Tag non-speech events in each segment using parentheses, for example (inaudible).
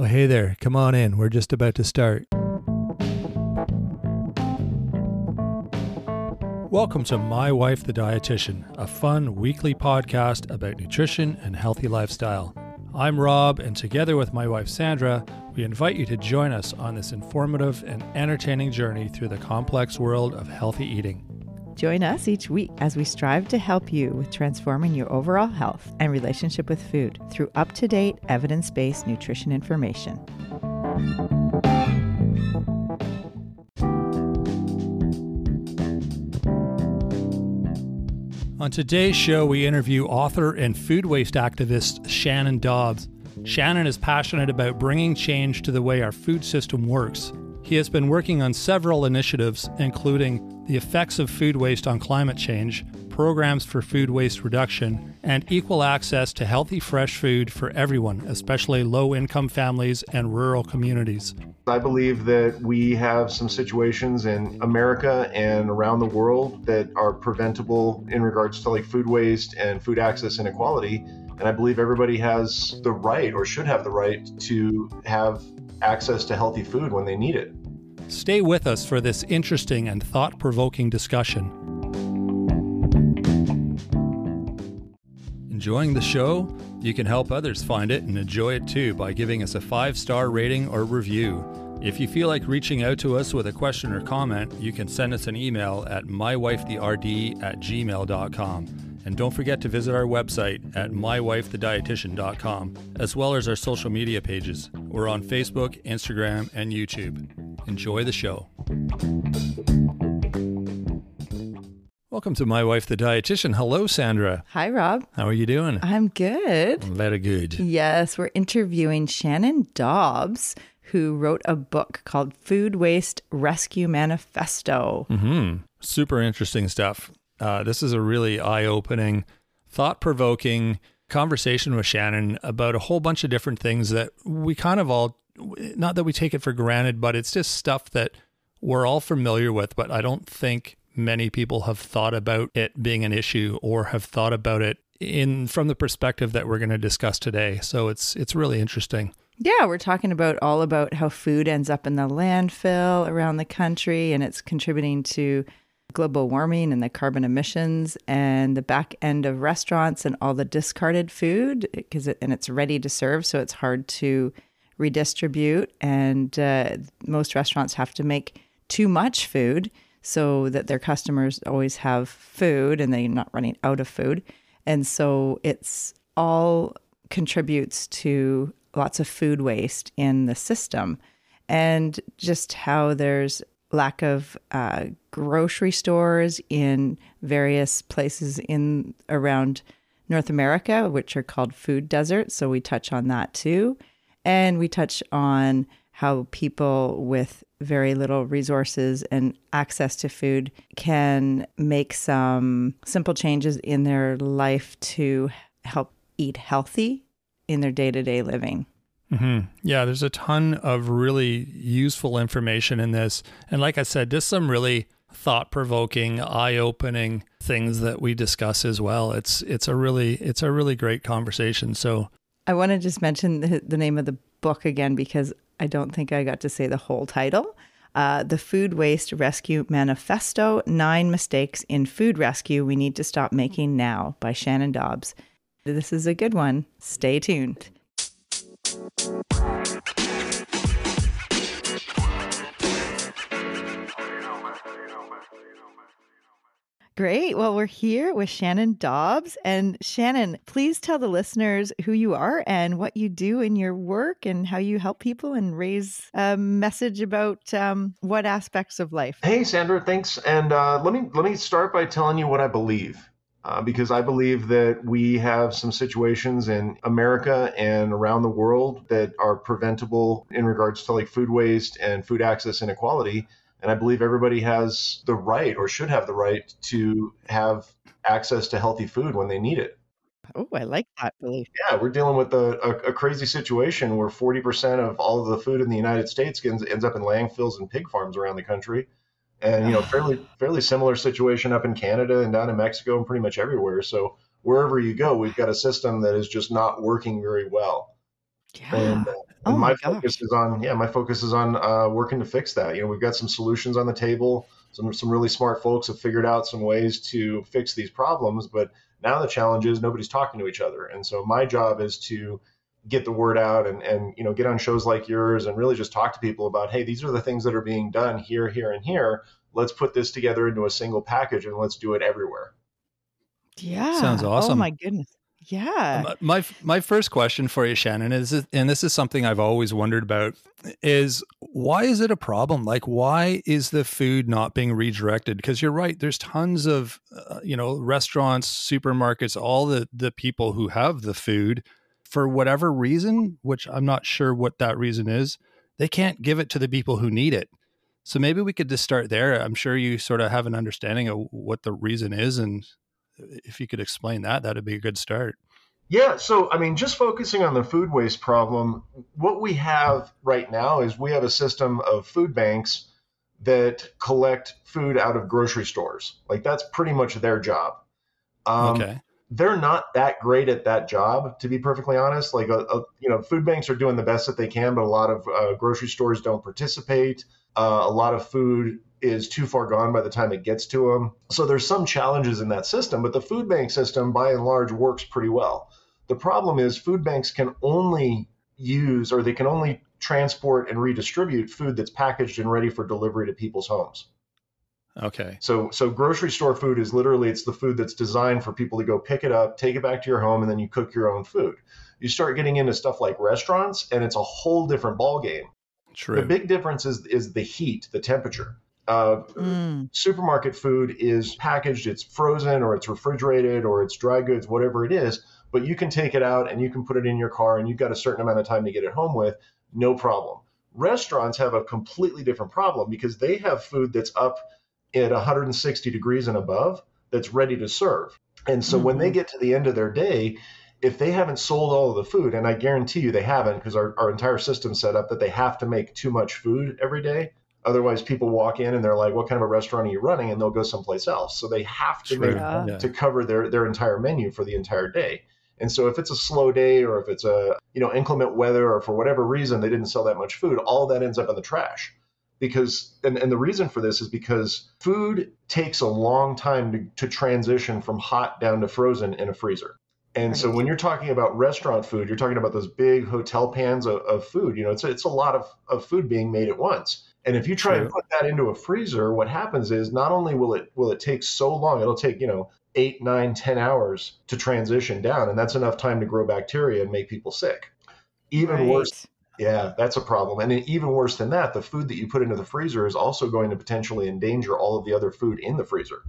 Oh, hey there. Come on in. We're just about to start. Welcome to My Wife the Dietitian, a fun weekly podcast about nutrition and healthy lifestyle. I'm Rob, and together with my wife Sandra, we invite you to join us on this informative and entertaining journey through the complex world of healthy eating. Join us each week as we strive to help you with transforming your overall health and relationship with food through up to date, evidence based nutrition information. On today's show, we interview author and food waste activist Shannon Dobbs. Shannon is passionate about bringing change to the way our food system works. He has been working on several initiatives, including the effects of food waste on climate change, programs for food waste reduction, and equal access to healthy fresh food for everyone, especially low income families and rural communities. I believe that we have some situations in America and around the world that are preventable in regards to like food waste and food access inequality. And I believe everybody has the right or should have the right to have access to healthy food when they need it. Stay with us for this interesting and thought provoking discussion. Enjoying the show? You can help others find it and enjoy it too by giving us a five star rating or review. If you feel like reaching out to us with a question or comment, you can send us an email at mywifetherd at gmail.com. And don't forget to visit our website at mywifethedietitian.com, as well as our social media pages. We're on Facebook, Instagram, and YouTube. Enjoy the show. Welcome to My Wife the Dietitian. Hello, Sandra. Hi, Rob. How are you doing? I'm good. Very good. Yes, we're interviewing Shannon Dobbs, who wrote a book called Food Waste Rescue Manifesto. hmm Super interesting stuff. Uh, this is a really eye opening, thought provoking conversation with Shannon about a whole bunch of different things that we kind of all, not that we take it for granted, but it's just stuff that we're all familiar with, but I don't think many people have thought about it being an issue or have thought about it in from the perspective that we're going to discuss today. So it's it's really interesting. Yeah, we're talking about all about how food ends up in the landfill around the country and it's contributing to global warming and the carbon emissions and the back end of restaurants and all the discarded food because it, and it's ready to serve so it's hard to redistribute. And uh, most restaurants have to make too much food so that their customers always have food and they're not running out of food. And so it's all contributes to lots of food waste in the system. And just how there's lack of uh, grocery stores in various places in around North America, which are called food deserts. So we touch on that too. And we touch on how people with very little resources and access to food can make some simple changes in their life to help eat healthy in their day to day living. Mm-hmm. Yeah, there's a ton of really useful information in this. And like I said, just some really thought provoking, eye opening things that we discuss as well. It's it's a really it's a really great conversation. So I want to just mention the, the name of the book again because I don't think I got to say the whole title. Uh, the Food Waste Rescue Manifesto Nine Mistakes in Food Rescue We Need to Stop Making Now by Shannon Dobbs. This is a good one. Stay tuned. Great. Well, we're here with Shannon Dobbs. And Shannon, please tell the listeners who you are and what you do in your work and how you help people and raise a message about um, what aspects of life. Hey, Sandra, thanks. And uh, let me let me start by telling you what I believe. Uh, because I believe that we have some situations in America and around the world that are preventable in regards to like food waste and food access inequality. And I believe everybody has the right or should have the right to have access to healthy food when they need it. Oh, I like that belief. Yeah, we're dealing with a, a, a crazy situation where 40% of all of the food in the United States ends, ends up in landfills and pig farms around the country and you know fairly fairly similar situation up in Canada and down in Mexico and pretty much everywhere. So wherever you go, we've got a system that is just not working very well. Yeah. And uh, Oh my my focus is on yeah, my focus is on uh, working to fix that. You know, we've got some solutions on the table. Some some really smart folks have figured out some ways to fix these problems, but now the challenge is nobody's talking to each other. And so my job is to get the word out and and you know get on shows like yours and really just talk to people about hey, these are the things that are being done here, here, and here. Let's put this together into a single package and let's do it everywhere. Yeah. Sounds awesome Oh my goodness. Yeah. My- my my first question for you, Shannon, is and this is something I've always wondered about is why is it a problem? Like, why is the food not being redirected? Because you're right, there's tons of uh, you know restaurants, supermarkets, all the the people who have the food for whatever reason, which I'm not sure what that reason is, they can't give it to the people who need it. So maybe we could just start there. I'm sure you sort of have an understanding of what the reason is, and if you could explain that, that'd be a good start. Yeah, so I mean, just focusing on the food waste problem, what we have right now is we have a system of food banks that collect food out of grocery stores. Like that's pretty much their job. Um, okay. They're not that great at that job, to be perfectly honest. Like, a, a, you know, food banks are doing the best that they can, but a lot of uh, grocery stores don't participate. Uh, a lot of food is too far gone by the time it gets to them. So there's some challenges in that system, but the food bank system, by and large, works pretty well. The problem is food banks can only use or they can only transport and redistribute food that's packaged and ready for delivery to people's homes. Okay. So so grocery store food is literally it's the food that's designed for people to go pick it up, take it back to your home, and then you cook your own food. You start getting into stuff like restaurants, and it's a whole different ballgame. True. The big difference is is the heat, the temperature. Uh, Mm. supermarket food is packaged, it's frozen or it's refrigerated or it's dry goods, whatever it is, but you can take it out and you can put it in your car and you've got a certain amount of time to get it home with, no problem. Restaurants have a completely different problem because they have food that's up at 160 degrees and above that's ready to serve. And so when they mm-hmm. get to the end of their day, if they haven't sold all of the food, and I guarantee you they haven't because our, our entire system's set up that they have to make too much food every day. Otherwise, people walk in and they're like, "What kind of a restaurant are you running?" And they'll go someplace else. So they have to make Yeah. Yeah. to cover their their entire menu for the entire day. And so if it's a slow day or if it's a you know inclement weather or for whatever reason they didn't sell that much food, all that ends up in the trash. Because and, and the reason for this is because food takes a long time to, to transition from hot down to frozen in a freezer. And so when you're talking about restaurant food, you're talking about those big hotel pans of, of food. You know, it's it's a lot of, of food being made at once. And if you try True. and put that into a freezer, what happens is not only will it will it take so long, it'll take, you know, eight, nine, ten hours to transition down, and that's enough time to grow bacteria and make people sick. Even Right. worse, yeah, that's a problem. And even worse than that, the food that you put into the freezer is also going to potentially endanger all of the other food in the freezer.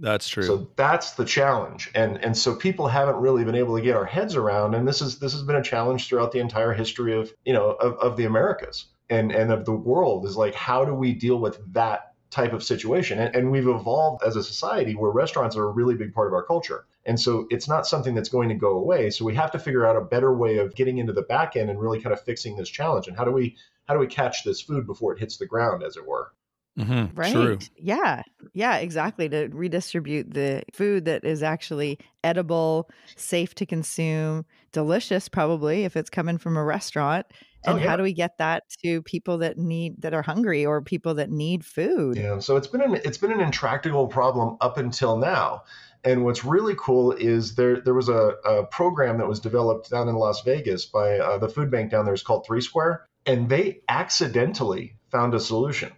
That's true. So that's the challenge, and and so people haven't really been able to get our heads around, and this is this has been a challenge throughout the entire history of you know of, of the Americas and and of the world is like how do we deal with that type of situation, and, and we've evolved as a society where restaurants are a really big part of our culture, and so it's not something that's going to go away. So we have to figure out a better way of getting into the back end and really kind of fixing this challenge, and how do we how do we catch this food before it hits the ground, as it were. Mhm. Right. True. Yeah. Yeah, exactly. To redistribute the food that is actually edible, safe to consume, delicious, probably, if it's coming from a restaurant. Oh, And yeah. how do we get that to people that need, that are hungry or people that need food? Yeah, so it's been an it's been an intractable problem up until now. And what's really cool is there there was a, a program that was developed down in Las Vegas by uh, the food bank down there. It's called Three Square, and they accidentally found a solution.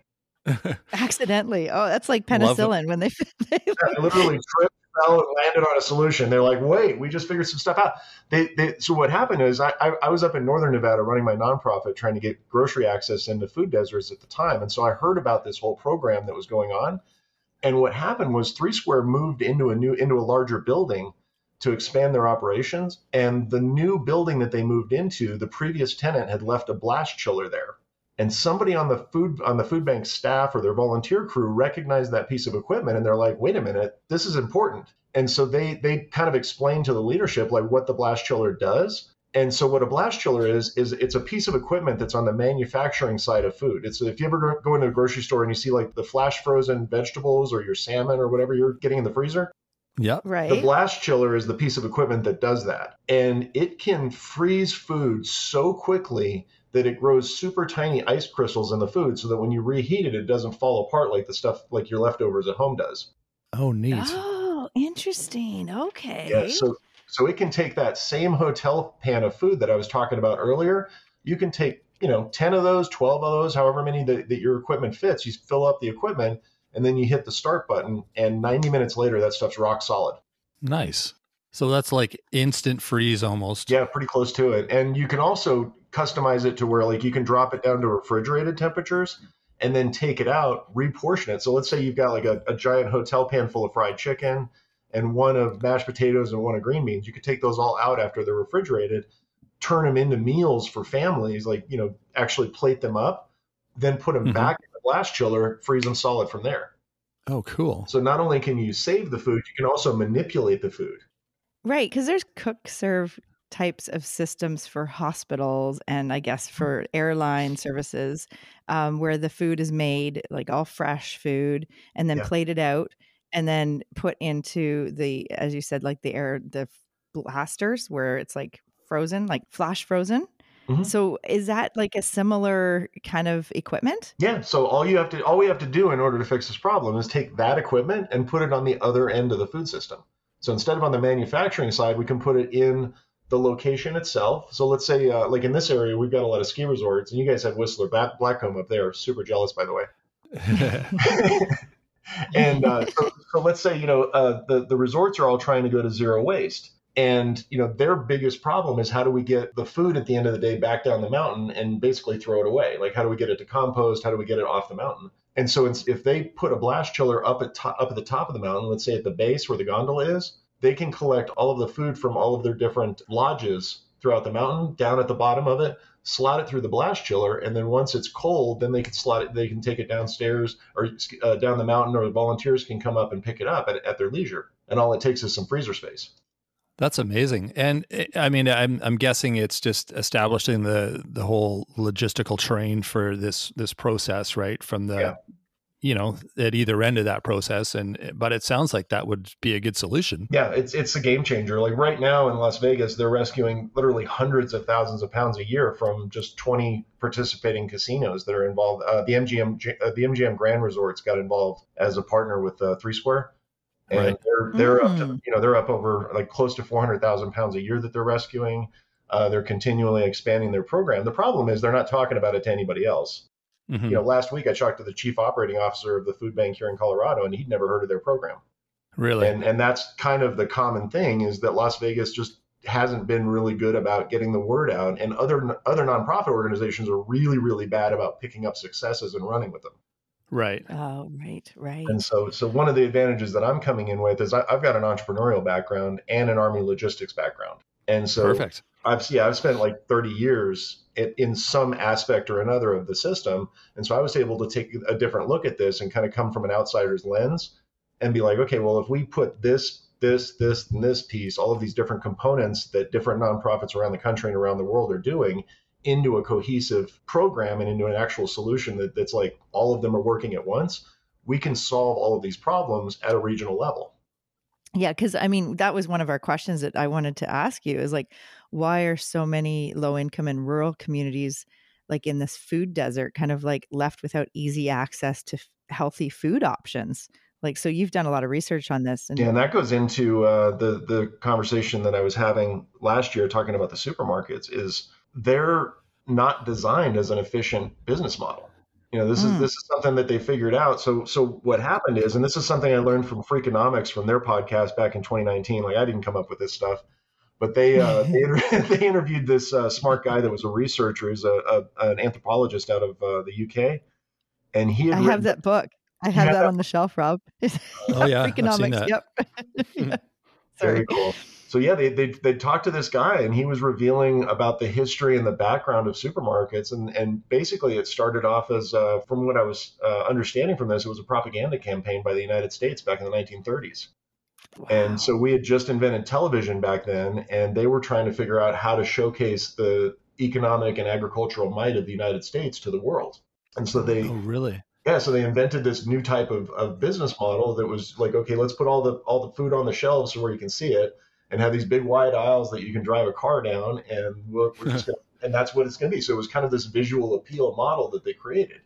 (laughs) Accidentally. Oh, that's like penicillin when they, (laughs) they They literally tripped, fell, and landed on a solution. They're like, "Wait, we just figured some stuff out." They, they so what happened is I, I I was up in northern Nevada running my nonprofit trying to get grocery access into food deserts at the time, and so I heard about this whole program that was going on. And what happened was Three Square moved into a new into a larger building to expand their operations. And the new building that they moved into, the previous tenant had left a blast chiller there. And somebody on the food on the food bank staff or their volunteer crew recognized that piece of equipment and they're like, wait a minute, this is important. And so they they kind of explained to the leadership like what the blast chiller does. And so what a blast chiller is is it's a piece of equipment that's on the manufacturing side of food. It's if you ever go- go into a grocery store and you see like the flash frozen vegetables or your salmon or whatever you're getting in the freezer, Yep. right. the blast chiller is the piece of equipment that does that. And it can freeze food so quickly that it grows super tiny ice crystals in the food so that when you reheat it, it doesn't fall apart like the stuff like your leftovers at home does. Oh, neat. Oh, interesting. Okay. Yeah, so so it can take that same hotel pan of food that I was talking about earlier. You can take, you know, 10 of those, 12 of those, however many that, that your equipment fits. You fill up the equipment and then you hit the start button and 90 minutes later that stuff's rock solid. Nice. So that's like instant freeze almost. Yeah, pretty close to it. And you can also customize it to where like you can drop it down to refrigerated temperatures and then take it out, reportion it. So let's say you've got like a, a giant hotel pan full of fried chicken and one of mashed potatoes and one of green beans. You could take those all out after they're refrigerated, turn them into meals for families, like, you know, actually plate them up, then put them Mhm. back in the blast chiller, freeze them solid from there. Oh, cool. So not only can you save the food, you can also manipulate the food. Right, because there's cook serve types of systems for hospitals and I guess for airline services um, where the food is made like all fresh food and then Yeah. plated out and then put into the as you said like the air the blasters where it's like frozen like flash frozen. Mhm. So is that like a similar kind of equipment? Yeah. So all you have to, all we have to do in order to fix this problem is take that equipment and put it on the other end of the food system. So instead of on the manufacturing side, we can put it in the location itself. So let's say, uh, like in this area, we've got a lot of ski resorts, and you guys have Whistler Blackcomb up there. Super jealous, by the way. (laughs) (laughs) (laughs) (laughs) and uh, so, so let's say you know uh, the the resorts are all trying to go to zero waste, and you know their biggest problem is how do we get the food at the end of the day back down the mountain and basically throw it away? Like how do we get it to compost? How do we get it off the mountain? And so if they put a blast chiller up at to, up at the top of the mountain, let's say at the base where the gondola is, they can collect all of the food from all of their different lodges throughout the mountain down at the bottom of it slot it through the blast chiller, and then once it's cold, then they can slot it. They can take it downstairs or uh, down the mountain, or the volunteers can come up and pick it up at, at their leisure. And all it takes is some freezer space. That's amazing. And eh, I mean, I'm I'm guessing it's just establishing the the whole logistical train for this this process, right? From the Yeah. You know, at either end of that process. And eh, but it sounds like that would be a good solution. Yeah, it's it's a game changer. Like right now in Las Vegas, they're rescuing literally hundreds of thousands of pounds a year from just 20 participating casinos that are involved. Uh, the MGM uh, the MGM Grand Resorts got involved as a partner with uh, Three Square, and Right. they're they're up to Mm. you know they're up over like close to 400,000 pounds a year that they're rescuing. Uh, they're continually expanding their program. The problem is they're not talking about it to anybody else. Mhm. You know, last week I talked to the chief operating officer of the food bank here in Colorado, and he'd never heard of their program really? and and that's kind of the common thing is that Las Vegas just hasn't been really good about getting the word out, and other other nonprofit organizations are really really bad about picking up successes and running with them. right. Oh, right, right. And so so one of the advantages that I'm coming in with is I, I've got an entrepreneurial background and an army logistics background, and so Perfect. I've yeah I've spent like 30 years in, some aspect or another of the system, and so I was able to take a different look at this and kind of come from an outsider's lens and be like, okay, well if we put this this this and this piece, all of these different components that different nonprofits around the country and around the world are doing into a cohesive program and into an actual solution that, that's like all of them are working at once, we can solve all of these problems at a regional level. Yeah, because I mean, that was one of our questions that I wanted to ask you is like, why are so many low income and rural communities like in this food desert kind of like left without easy access to f- healthy food options? Like, so you've done a lot of research on this. And Yeah, and that goes into uh, the the conversation that I was having last year talking about the supermarkets. Is they're not designed as an efficient business model. You know, this is Mm. this is something that they figured out. So so what happened is, and this is something I learned from Freakonomics from their podcast back in 2019. Like I didn't come up with this stuff, but they uh, (laughs) they, inter- (laughs) they interviewed this uh, smart guy that was a researcher, who's a, a an anthropologist out of uh, the UK, and he had I written- have that book. I have have that that on the shelf, Rob. (laughs) Oh, yeah, I've seen that. Yep. Yeah. Very cool. So yeah, they they they talked to this guy, and he was revealing about the history and the background of supermarkets, and and basically it started off as, uh, from what I was uh, understanding from this, it was a propaganda campaign by the United States back in the 1930s. Wow. And so we had just invented television back then, and they were trying to figure out how to showcase the economic and agricultural might of the United States to the world. And so they Oh, really? yeah, so they invented this new type of, of business model that was like, okay, let's put all the all the food on the shelves so where you can see it, and have these big wide aisles that you can drive a car down, and we're, we're just (laughs) gonna and that's what it's going to be. So it was kind of this visual appeal model that they created,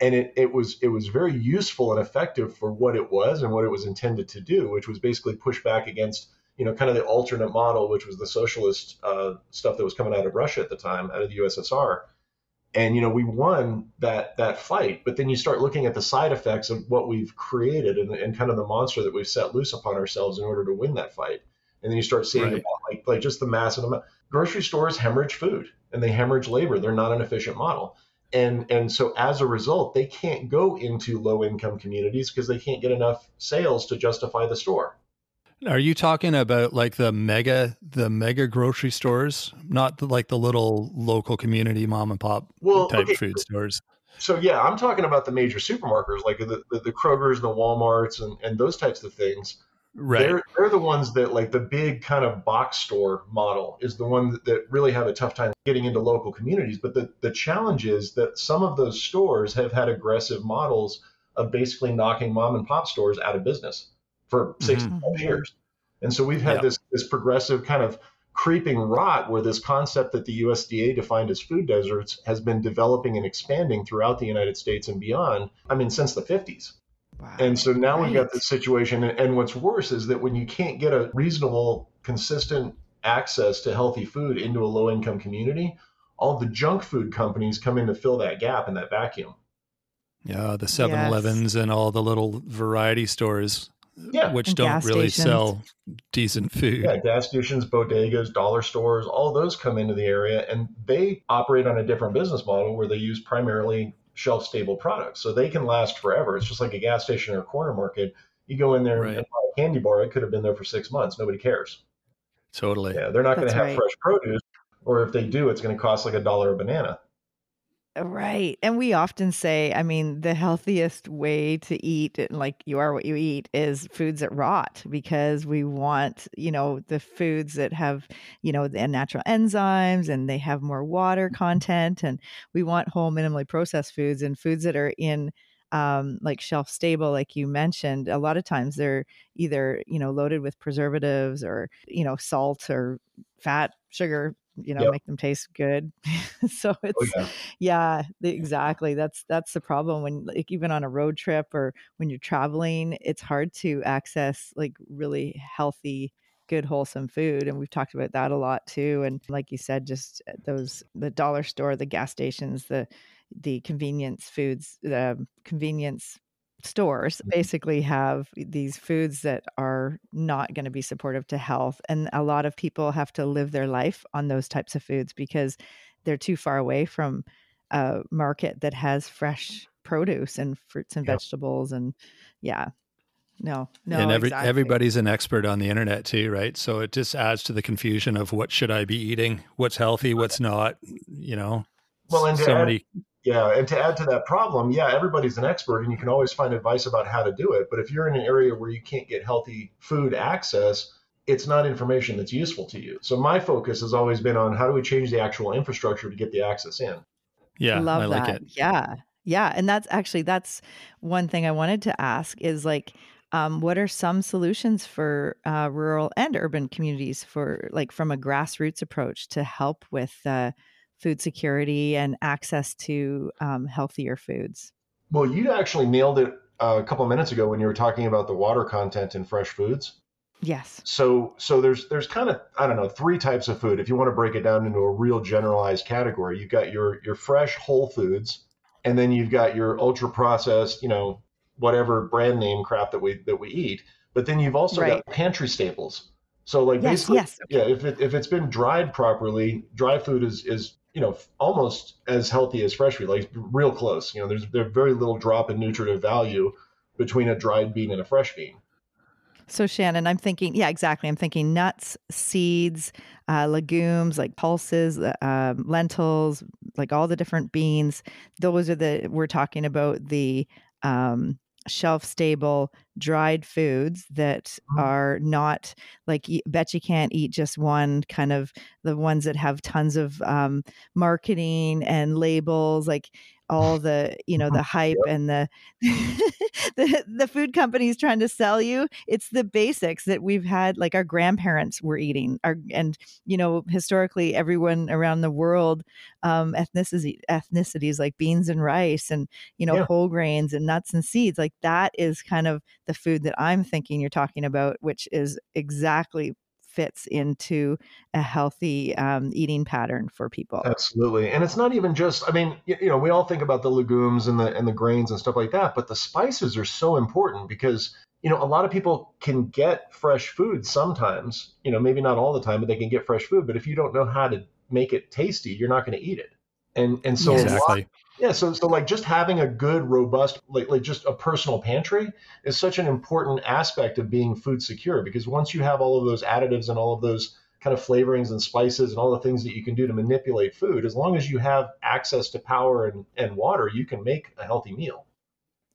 and it it was it was very useful and effective for what it was and what it was intended to do, which was basically push back against you know kind of the alternate model, which was the socialist uh, stuff that was coming out of Russia at the time, out of the USSR. And you know we won that that fight, but then you start looking at the side effects of what we've created and, and kind of the monster that we've set loose upon ourselves in order to win that fight and then you start seeing right. about like like just the massive amount. Grocery stores hemorrhage food and they hemorrhage labor. They're not an efficient model. And and so as a result, they can't go into low income communities because they can't get enough sales to justify the store. Are you talking about like the mega the mega grocery stores, not like the little local community mom and pop well, type okay. food stores? So yeah, I'm talking about the major supermarkets like the, the, the Kroger's, the WalMarts, and, and those types of things Right. They're, they're the ones that like the big kind of box store model is the one that, that really have a tough time getting into local communities. But the, the challenge is that some of those stores have had aggressive models of basically knocking mom and pop stores out of business for 65 mm-hmm. years. And so we've had yep. this this progressive kind of creeping rot where this concept that the USDA defined as food deserts has been developing and expanding throughout the United States and beyond. I mean, since the 50s. Wow. And so now right. we've got this situation. And what's worse is that when you can't get a reasonable, consistent access to healthy food into a low income community, all the junk food companies come in to fill that gap and that vacuum. Yeah, the 7 Elevens yes. and all the little variety stores, yeah. which and don't really stations. sell decent food. Yeah, gas stations, bodegas, dollar stores, all those come into the area and they operate on a different business model where they use primarily shelf stable products. So they can last forever. It's just like a gas station or a corner market. You go in there right. and buy a candy bar, it could have been there for six months. Nobody cares. Totally. Yeah, they're not going to have right. fresh produce, or if they do, it's going to cost like a dollar a banana. Right. And we often say, I mean, the healthiest way to eat, like you are what you eat, is foods that rot because we want, you know, the foods that have, you know, the natural enzymes and they have more water content. And we want whole, minimally processed foods and foods that are in um, like shelf stable, like you mentioned, a lot of times they're either, you know, loaded with preservatives or, you know, salt or fat, sugar, you know, yep. make them taste good. (laughs) so oh, it's oh, yeah, yeah exactly. That's that's the problem when like even on a road trip or when you're traveling, it's hard to access like really healthy good wholesome food and we've talked about that a lot too and like you said just uh, those the dollar store the gas stations the the convenience foods the convenience stores mm-hmm. basically have these foods that are not going to be supportive to health and a lot of people have to live their life on those types of foods because they're too far away from a market that has fresh produce and fruits and yep. vegetables and yeah no no and every, exactly. everybody's an expert on the internet too right so it just adds to the confusion of what should i be eating what's healthy what's not you know well and so many yeah, and to add to that problem, yeah, everybody's an expert and you can always find advice about how to do it. But if you're in an area where you can't get healthy food access, it's not information that's useful to you. So my focus has always been on how do we change the actual infrastructure to get the access in. Yeah, Love I like that. it. Yeah. Yeah, and that's actually that's one thing I wanted to ask is like um, what are some solutions for uh, rural and urban communities for like from a grassroots approach to help with uh, food security and access to um, healthier foods. Well, you actually nailed it uh, a couple of minutes ago when you were talking about the water content in fresh foods. Yes. So so there's there's kind of I don't know three types of food. If you want to break it down into a real generalized category, you've got your your fresh whole foods, and then you've got your ultra processed, you know, whatever brand name crap that we that we eat. But then you've also right. got pantry staples. So like yes, basically, yes. Okay. yeah, if it if it's been dried properly, dry food is is you know almost as healthy as fresh food, like real close. You know, there's there's very little drop in nutritive value between a dried bean and a fresh bean. So Shannon, I'm thinking, yeah, exactly. I'm thinking nuts, seeds, uh, legumes like pulses, uh, um, lentils, like all the different beans. Those are the we're talking about the um, shelf stable dried foods that mm-hmm. are not like you bet you can't eat just one kind of the ones that have tons of um, marketing and labels like all the you know the (laughs) hype yep. and the, (laughs) the the food companies trying to sell you it's the basics that we've had like our grandparents were eating our and you know historically everyone around the world um ethnicity ethnicities like beans and rice and you know yeah. whole grains and nuts and seeds like that is kind of the food that i'm thinking you're talking about which is exactly fits into a healthy um, eating pattern for people. Absolutely, and it's not even just. I mean, you, you know, we all think about the legumes and the and the grains and stuff like that, but the spices are so important because you know a lot of people can get fresh food sometimes. You know, maybe not all the time, but they can get fresh food. But if you don't know how to make it tasty, you're not going to eat it. And and so exactly. Yeah, so so like just having a good, robust, like like just a personal pantry is such an important aspect of being food secure because once you have all of those additives and all of those kind of flavorings and spices and all the things that you can do to manipulate food, as long as you have access to power and, and water, you can make a healthy meal.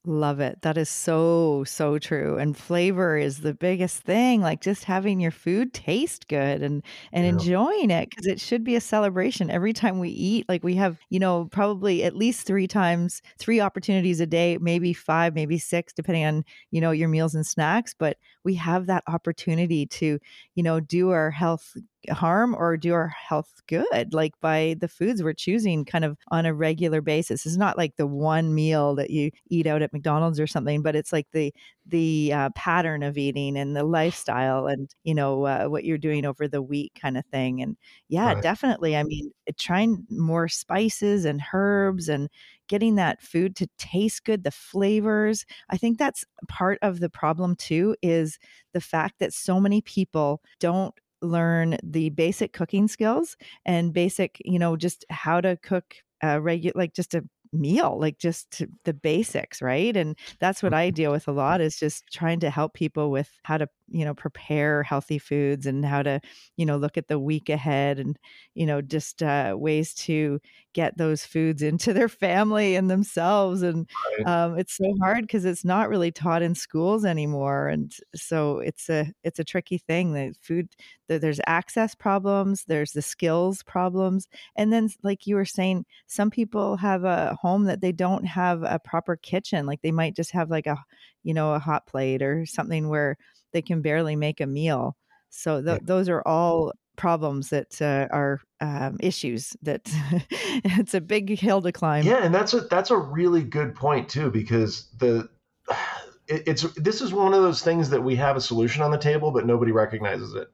Love it. That is so, so true. And flavor is the biggest thing. Like just having your food taste good and and yeah. enjoying it because it should be a celebration every time we eat. Like we have, you know, probably at least three times, three opportunities a day, maybe five, maybe six, depending on, you know, your meals and snacks. But we have that opportunity to, you know, do our health harm or do our health good like by the foods we're choosing kind of on a regular basis. It's not like the one meal that you eat out at mcdonald's or something but it's like the the uh, pattern of eating and the lifestyle and you know uh, what you're doing over the week kind of thing. And yeah right. definitely i mean trying more spices and herbs and getting that food to taste good the flavors. I think that's part of the problem too is the fact that so many people don't learn the basic cooking skills and basic, you know, just how to cook a regular, like just a meal, like just the basics, right? And that's what I mm-hmm. deal with a lot is just trying to help people with how to you know prepare healthy foods and how to you know look at the week ahead and you know just uh, ways to get those foods into their family and themselves and right. um, it's so hard because it's not really taught in schools anymore and so it's a it's a tricky thing the food there's access problems there's the skills problems and then like you were saying some people have a home that they don't have a proper kitchen like they might just have like a you know a hot plate or something where they can barely make a meal. So th- those are all problems that uh, are um, issues that (laughs) it's a big hill to climb. Yeah, and that's a that's a really good point too because the (sighs) it, it's this is one of those things that we have a solution on the table but nobody recognizes it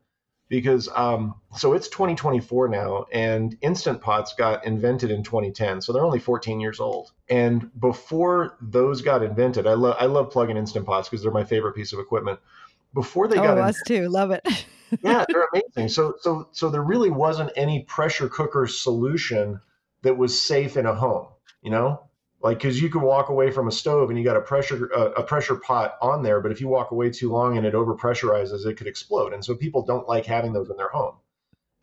because um, so it's 2024 now and instant pots got invented in 2010 so they're only 14 years old and before those got invented i love i love plug-in instant pots because they're my favorite piece of equipment before they oh, got us too. Love it. (laughs) Yeah they're (laughs) amazing. So so so there really wasn't any pressure cooker solution that was safe in a home you know? Like because you could walk away from a stove and you got a pressure uh, a pressure pot on there but if you walk away too long and it overpressurizes, it could explode. And so people don't like having those in their home.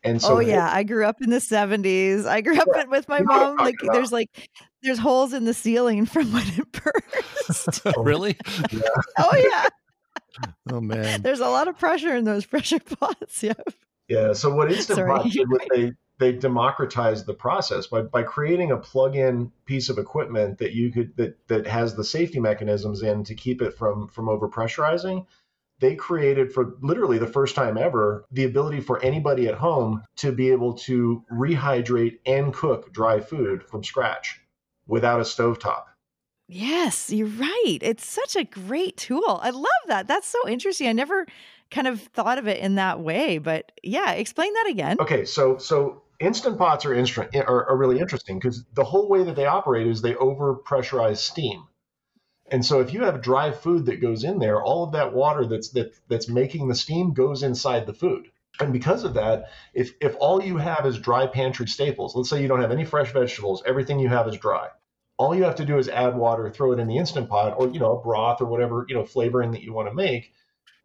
And so oh yeah i grew up in the 70s i grew up yeah, with my mom like about. there's like there's holes in the ceiling from (laughs) when it burst. Really? Yeah. oh yeah oh man, there's a lot of pressure in those (laughs) pressure pots. Yeah. Yeah. So what Instant Pot did was they they democratized the process by by creating a plug-in piece of equipment that you could that that has the safety mechanisms in to keep it from from over pressurizing they created for literally the first time ever the ability for anybody at home to be able to rehydrate and cook dry food from scratch without a stovetop. Yes, you're right. It's such a great tool. I love that. That's so interesting. I never kind of thought of it in that way, but yeah, explain that again. Okay, so so instant pots are, instru- are, are really interesting because the whole way that they operate is they over pressurize steam. And so if you have dry food that goes in there, all of that water that's that, that's making the steam goes inside the food. And because of that, if if all you have is dry pantry staples, let's say you don't have any fresh vegetables, everything you have is dry all you have to do is add water, throw it in the instant pot, or you know, a broth or whatever you know flavoring that you want to make.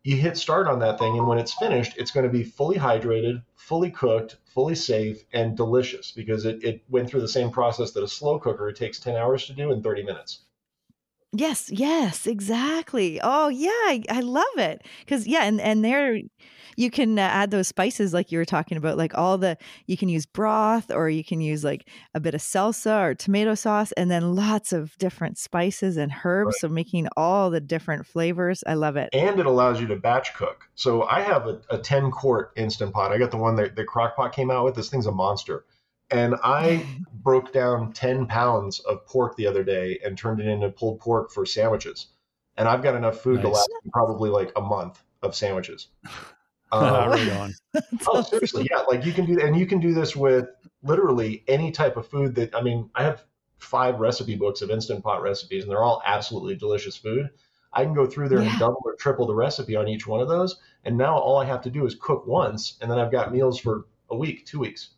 You hit start on that thing, and when it's finished, it's going to be fully hydrated, fully cooked, fully safe, and delicious because it, it went through the same process that a slow cooker it takes 10 hours to do in 30 minutes. Yes, yes, exactly. Oh, yeah, I, I love it. Cuz yeah, and and there you can uh, add those spices like you were talking about like all the you can use broth or you can use like a bit of salsa or tomato sauce and then lots of different spices and herbs right. so making all the different flavors. I love it. And it allows you to batch cook. So I have a, a 10 quart instant pot. I got the one that the crock pot came out with. This thing's a monster and I (laughs) broke down 10 pounds of pork the other day and turned it into pulled pork for sandwiches. And I've got enough food nice. to last probably like a month of sandwiches. (laughs) (laughs) Um, right on. (laughs) oh, seriously, yeah. Like you can do, and you can do this with literally any type of food that. I mean, I have five recipe books of instant pot recipes, and they're all absolutely delicious food. I can go through there yeah. and double or triple the recipe on each one of those, and now all I have to do is cook once, and then I've got meals for a week, two weeks.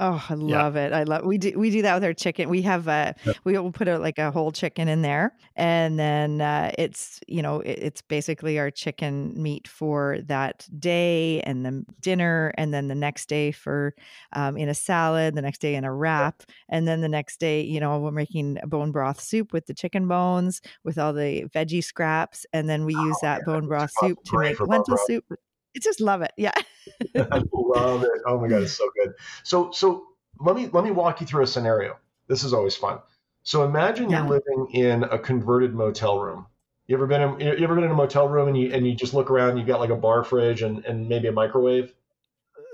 Oh, I love yeah. it. I love we do we do that with our chicken. We have a yep. we will put a, like a whole chicken in there, and then uh, it's you know it, it's basically our chicken meat for that day and the dinner, and then the next day for um, in a salad, the next day in a wrap, and then the next day you know we're making a bone broth soup with the chicken bones with all the veggie scraps, and then we use oh, that yeah. bone broth soup to make lentil soup. I just love it. Yeah. (laughs) I love it. Oh my god, it's so good. So so let me let me walk you through a scenario. This is always fun. So imagine yeah. you're living in a converted motel room. You ever been in you ever been in a motel room and you and you just look around, you got like a bar fridge and, and maybe a microwave?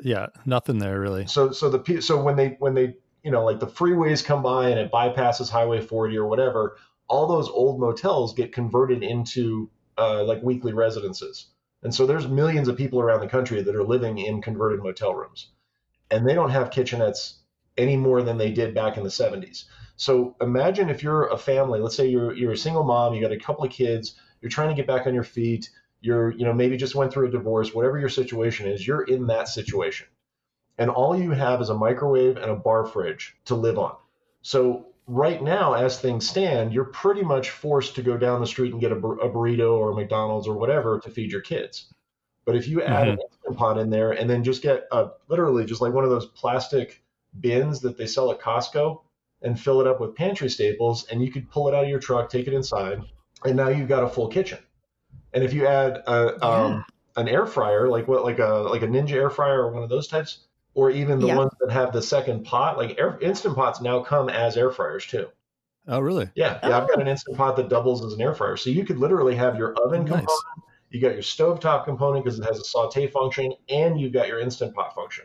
Yeah, nothing there really. So so the so when they when they you know like the freeways come by and it bypasses Highway 40 or whatever, all those old motels get converted into uh, like weekly residences. And so there's millions of people around the country that are living in converted motel rooms. And they don't have kitchenettes any more than they did back in the 70s. So imagine if you're a family, let's say you're you're a single mom, you got a couple of kids, you're trying to get back on your feet, you're, you know, maybe just went through a divorce, whatever your situation is, you're in that situation. And all you have is a microwave and a bar fridge to live on. So right now, as things stand, you're pretty much forced to go down the street and get a, a burrito or a McDonald's or whatever to feed your kids. But if you add mm-hmm. an instant pot in there and then just get a, literally just like one of those plastic bins that they sell at Costco and fill it up with pantry staples, and you could pull it out of your truck, take it inside, and now you've got a full kitchen. And if you add a, yeah. um, an air fryer, like what, like a like a Ninja air fryer or one of those types, or even the yeah. ones that have the second pot. Like air, instant pots now come as air fryers too. Oh, really? Yeah, yeah. Oh. I've got an instant pot that doubles as an air fryer, so you could literally have your oven nice. component, you got your stovetop component because it has a saute function, and you've got your instant pot function.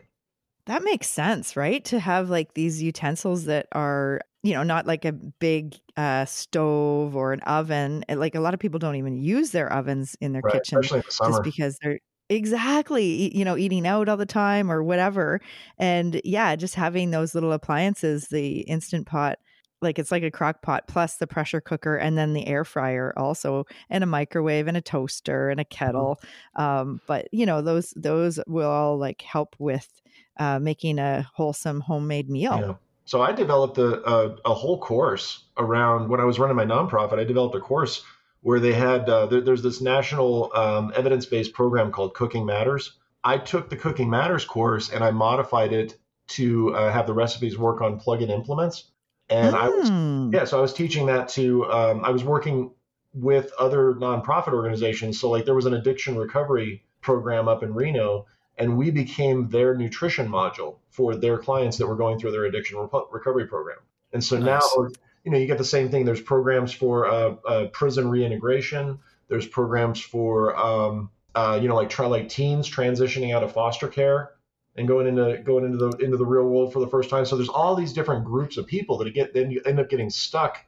That makes sense, right? To have like these utensils that are, you know, not like a big uh, stove or an oven. Like a lot of people don't even use their ovens in their right, kitchen just because they're Exactly. You know, eating out all the time or whatever. And yeah, just having those little appliances, the instant pot, like it's like a crock pot plus the pressure cooker and then the air fryer also and a microwave and a toaster and a mm-hmm. kettle. Um, but you know, those those will all like help with uh, making a wholesome homemade meal. Yeah. So I developed a, a, a whole course around when I was running my nonprofit. I developed a course where they had uh, there, there's this national um, evidence-based program called Cooking Matters. I took the Cooking Matters course and I modified it to uh, have the recipes work on plug-in implements. And mm. I was hmm. yeah, so I was teaching that to um, I was working with other nonprofit organizations. So like there was an addiction recovery program up in Reno, and we became their nutrition module for their clients that were going through their addiction recovery program. And so nice. now you know, you get the same thing. There's programs for uh, uh, prison reintegration. There's programs for, um, uh, you know, like try like teens transitioning out of foster care and going into going into the into the real world for the first time. So there's all these different groups of people that get then you end up getting stuck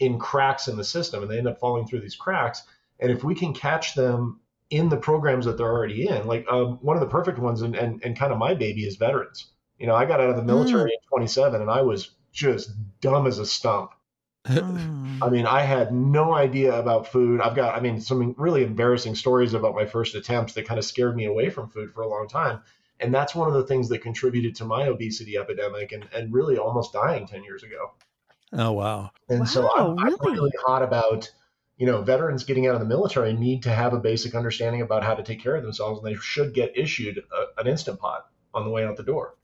in cracks in the system, and they end up falling through these cracks. And if we can catch them in the programs that they're already in, like um, one of the perfect ones, and, and and kind of my baby is veterans. You know, I got out of the military mm. at 27, and I was just dumb as a stump Hmm. I mean, I had no idea about food. I've got, I mean, some really embarrassing stories about my first attempts that kind of scared me away from food for a long time. And that's one of the things that contributed to my obesity epidemic and, and really almost dying 10 years ago. Oh, wow. And wow, so I'm, really? I'm really hot about, you know, veterans getting out of the military need to have a basic understanding about how to take care of themselves, and they should get issued a, an instant pot on the way out the door.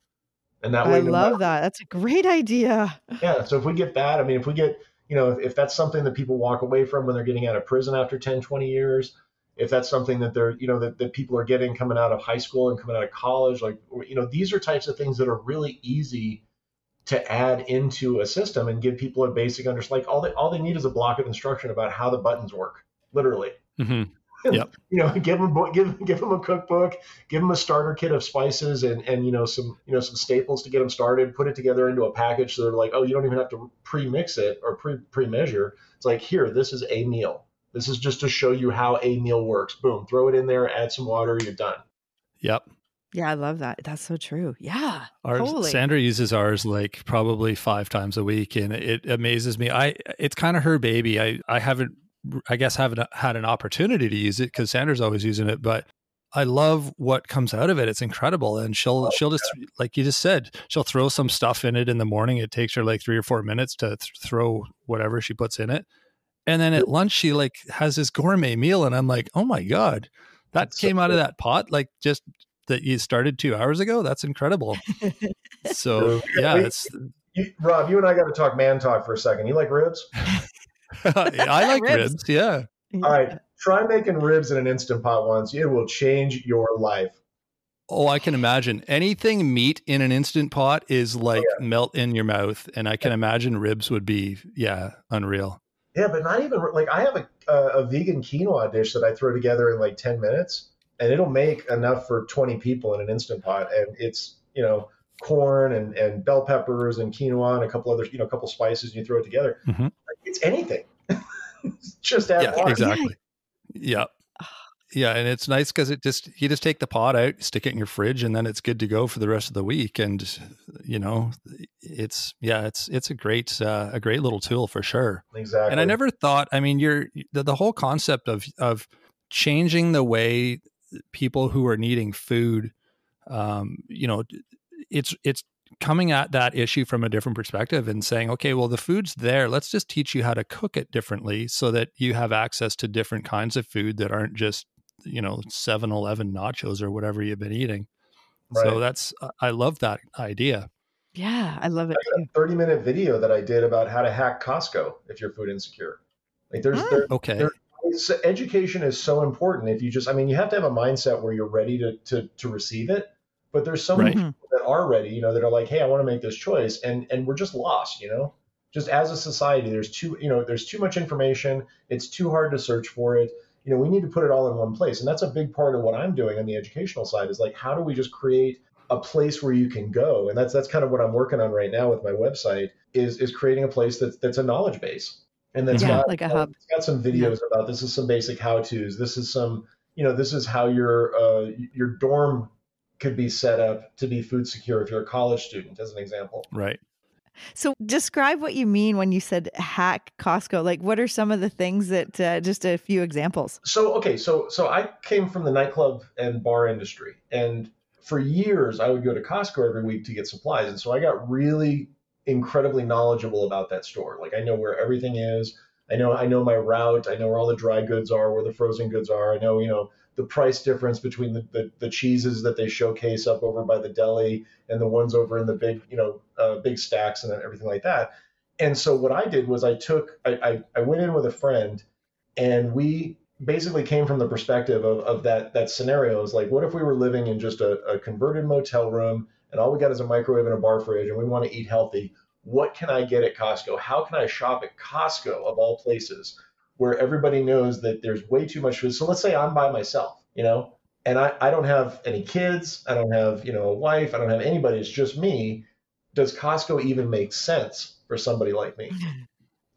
And that way, I no love matter, that. That's a great idea. Yeah. So if we get that, I mean, if we get you know, if, if that's something that people walk away from when they're getting out of prison after 10, 20 years, if that's something that they're, you know, that, that people are getting coming out of high school and coming out of college, like, you know, these are types of things that are really easy to add into a system and give people a basic understanding. Like all they, all they need is a block of instruction about how the buttons work, literally. Mm-hmm. Yep. (laughs) you know, give them give give them a cookbook, give them a starter kit of spices and and you know some you know some staples to get them started. Put it together into a package so they're like, oh, you don't even have to pre-mix it or pre pre-measure. It's like here, this is a meal. This is just to show you how a meal works. Boom, throw it in there, add some water, you're done. Yep. Yeah, I love that. That's so true. Yeah. Ours, totally. Sandra uses ours like probably five times a week, and it amazes me. I it's kind of her baby. I I haven't I guess haven't had an opportunity to use it because Sandra's always using it, but I love what comes out of it. It's incredible. And she'll, oh, she'll just, yeah. like you just said, she'll throw some stuff in it in the morning. It takes her like three or four minutes to th- throw whatever she puts in it. And then at lunch, she like has this gourmet meal. And I'm like, oh my God, that That's came so out of that pot like just that you started two hours ago. That's incredible. (laughs) so yeah, it's. You, Rob, you and I got to talk man talk for a second. You like ribs? (laughs) (laughs) I (laughs) like ribs. ribs. Yeah. All right. Try making ribs in an instant pot once. It will change your life. Oh, I can imagine. Anything meat in an instant pot is oh, like oh, yeah. melt in your mouth, and I can imagine ribs would be yeah unreal. Yeah, but not even like I have a a, a vegan quinoa dish that I throw together in like ten minutes, and it'll make enough for twenty people in an instant pot, and it's you know corn and, and bell peppers and quinoa and a couple other you know a couple spices and you throw it together. Mm-hmm. it's anything. (laughs) Just add yeah, water. exactly. Yeah. Yeah and it's nice because it just you just take the pot out stick it in your fridge and then it's good to go for the rest of the week. And you know it's yeah it's it's a great uh, a great little tool for sure. Exactly and i never thought i mean you're the, the whole concept of of changing the way people who are needing food um, you know it's it's coming at that issue from a different perspective and saying, okay, well, the food's there. Let's just teach you how to cook it differently so that you have access to different kinds of food that aren't just, you know, 7 Eleven nachos or whatever you've been eating. Right. So that's, uh, I love that idea. Yeah, I love it. I a 30 minute video that I did about how to hack Costco if you're food insecure. Like there's, hmm. there, okay. There, education is so important. If you just, I mean, you have to have a mindset where you're ready to, to, to receive it but there's so many right. people that are ready, you know, that are like, hey, I want to make this choice, and and we're just lost, you know. Just as a society, there's too, you know, there's too much information. It's too hard to search for it. You know, we need to put it all in one place, and that's a big part of what I'm doing on the educational side. Is like, how do we just create a place where you can go, and that's that's kind of what I'm working on right now with my website. Is is creating a place that's that's a knowledge base, and that's yeah, got like a hub. It's got some videos yeah. about this is some basic how tos. This is some you know this is how your uh, your dorm could be set up to be food secure if you're a college student, as an example. Right. So, describe what you mean when you said hack Costco. Like, what are some of the things that? Uh, just a few examples. So, okay, so so I came from the nightclub and bar industry, and for years I would go to Costco every week to get supplies, and so I got really incredibly knowledgeable about that store. Like, I know where everything is. I know I know my route. I know where all the dry goods are, where the frozen goods are. I know you know the price difference between the, the, the, cheeses that they showcase up over by the deli and the ones over in the big, you know, uh, big stacks and everything like that. And so what I did was I took, I, I, I went in with a friend and we basically came from the perspective of, of that, that scenario is like, what if we were living in just a, a converted motel room and all we got is a microwave and a bar fridge and we want to eat healthy? What can I get at Costco? How can I shop at Costco of all places? Where everybody knows that there's way too much food. So let's say I'm by myself, you know, and I, I don't have any kids, I don't have, you know, a wife, I don't have anybody, it's just me. Does Costco even make sense for somebody like me? (laughs)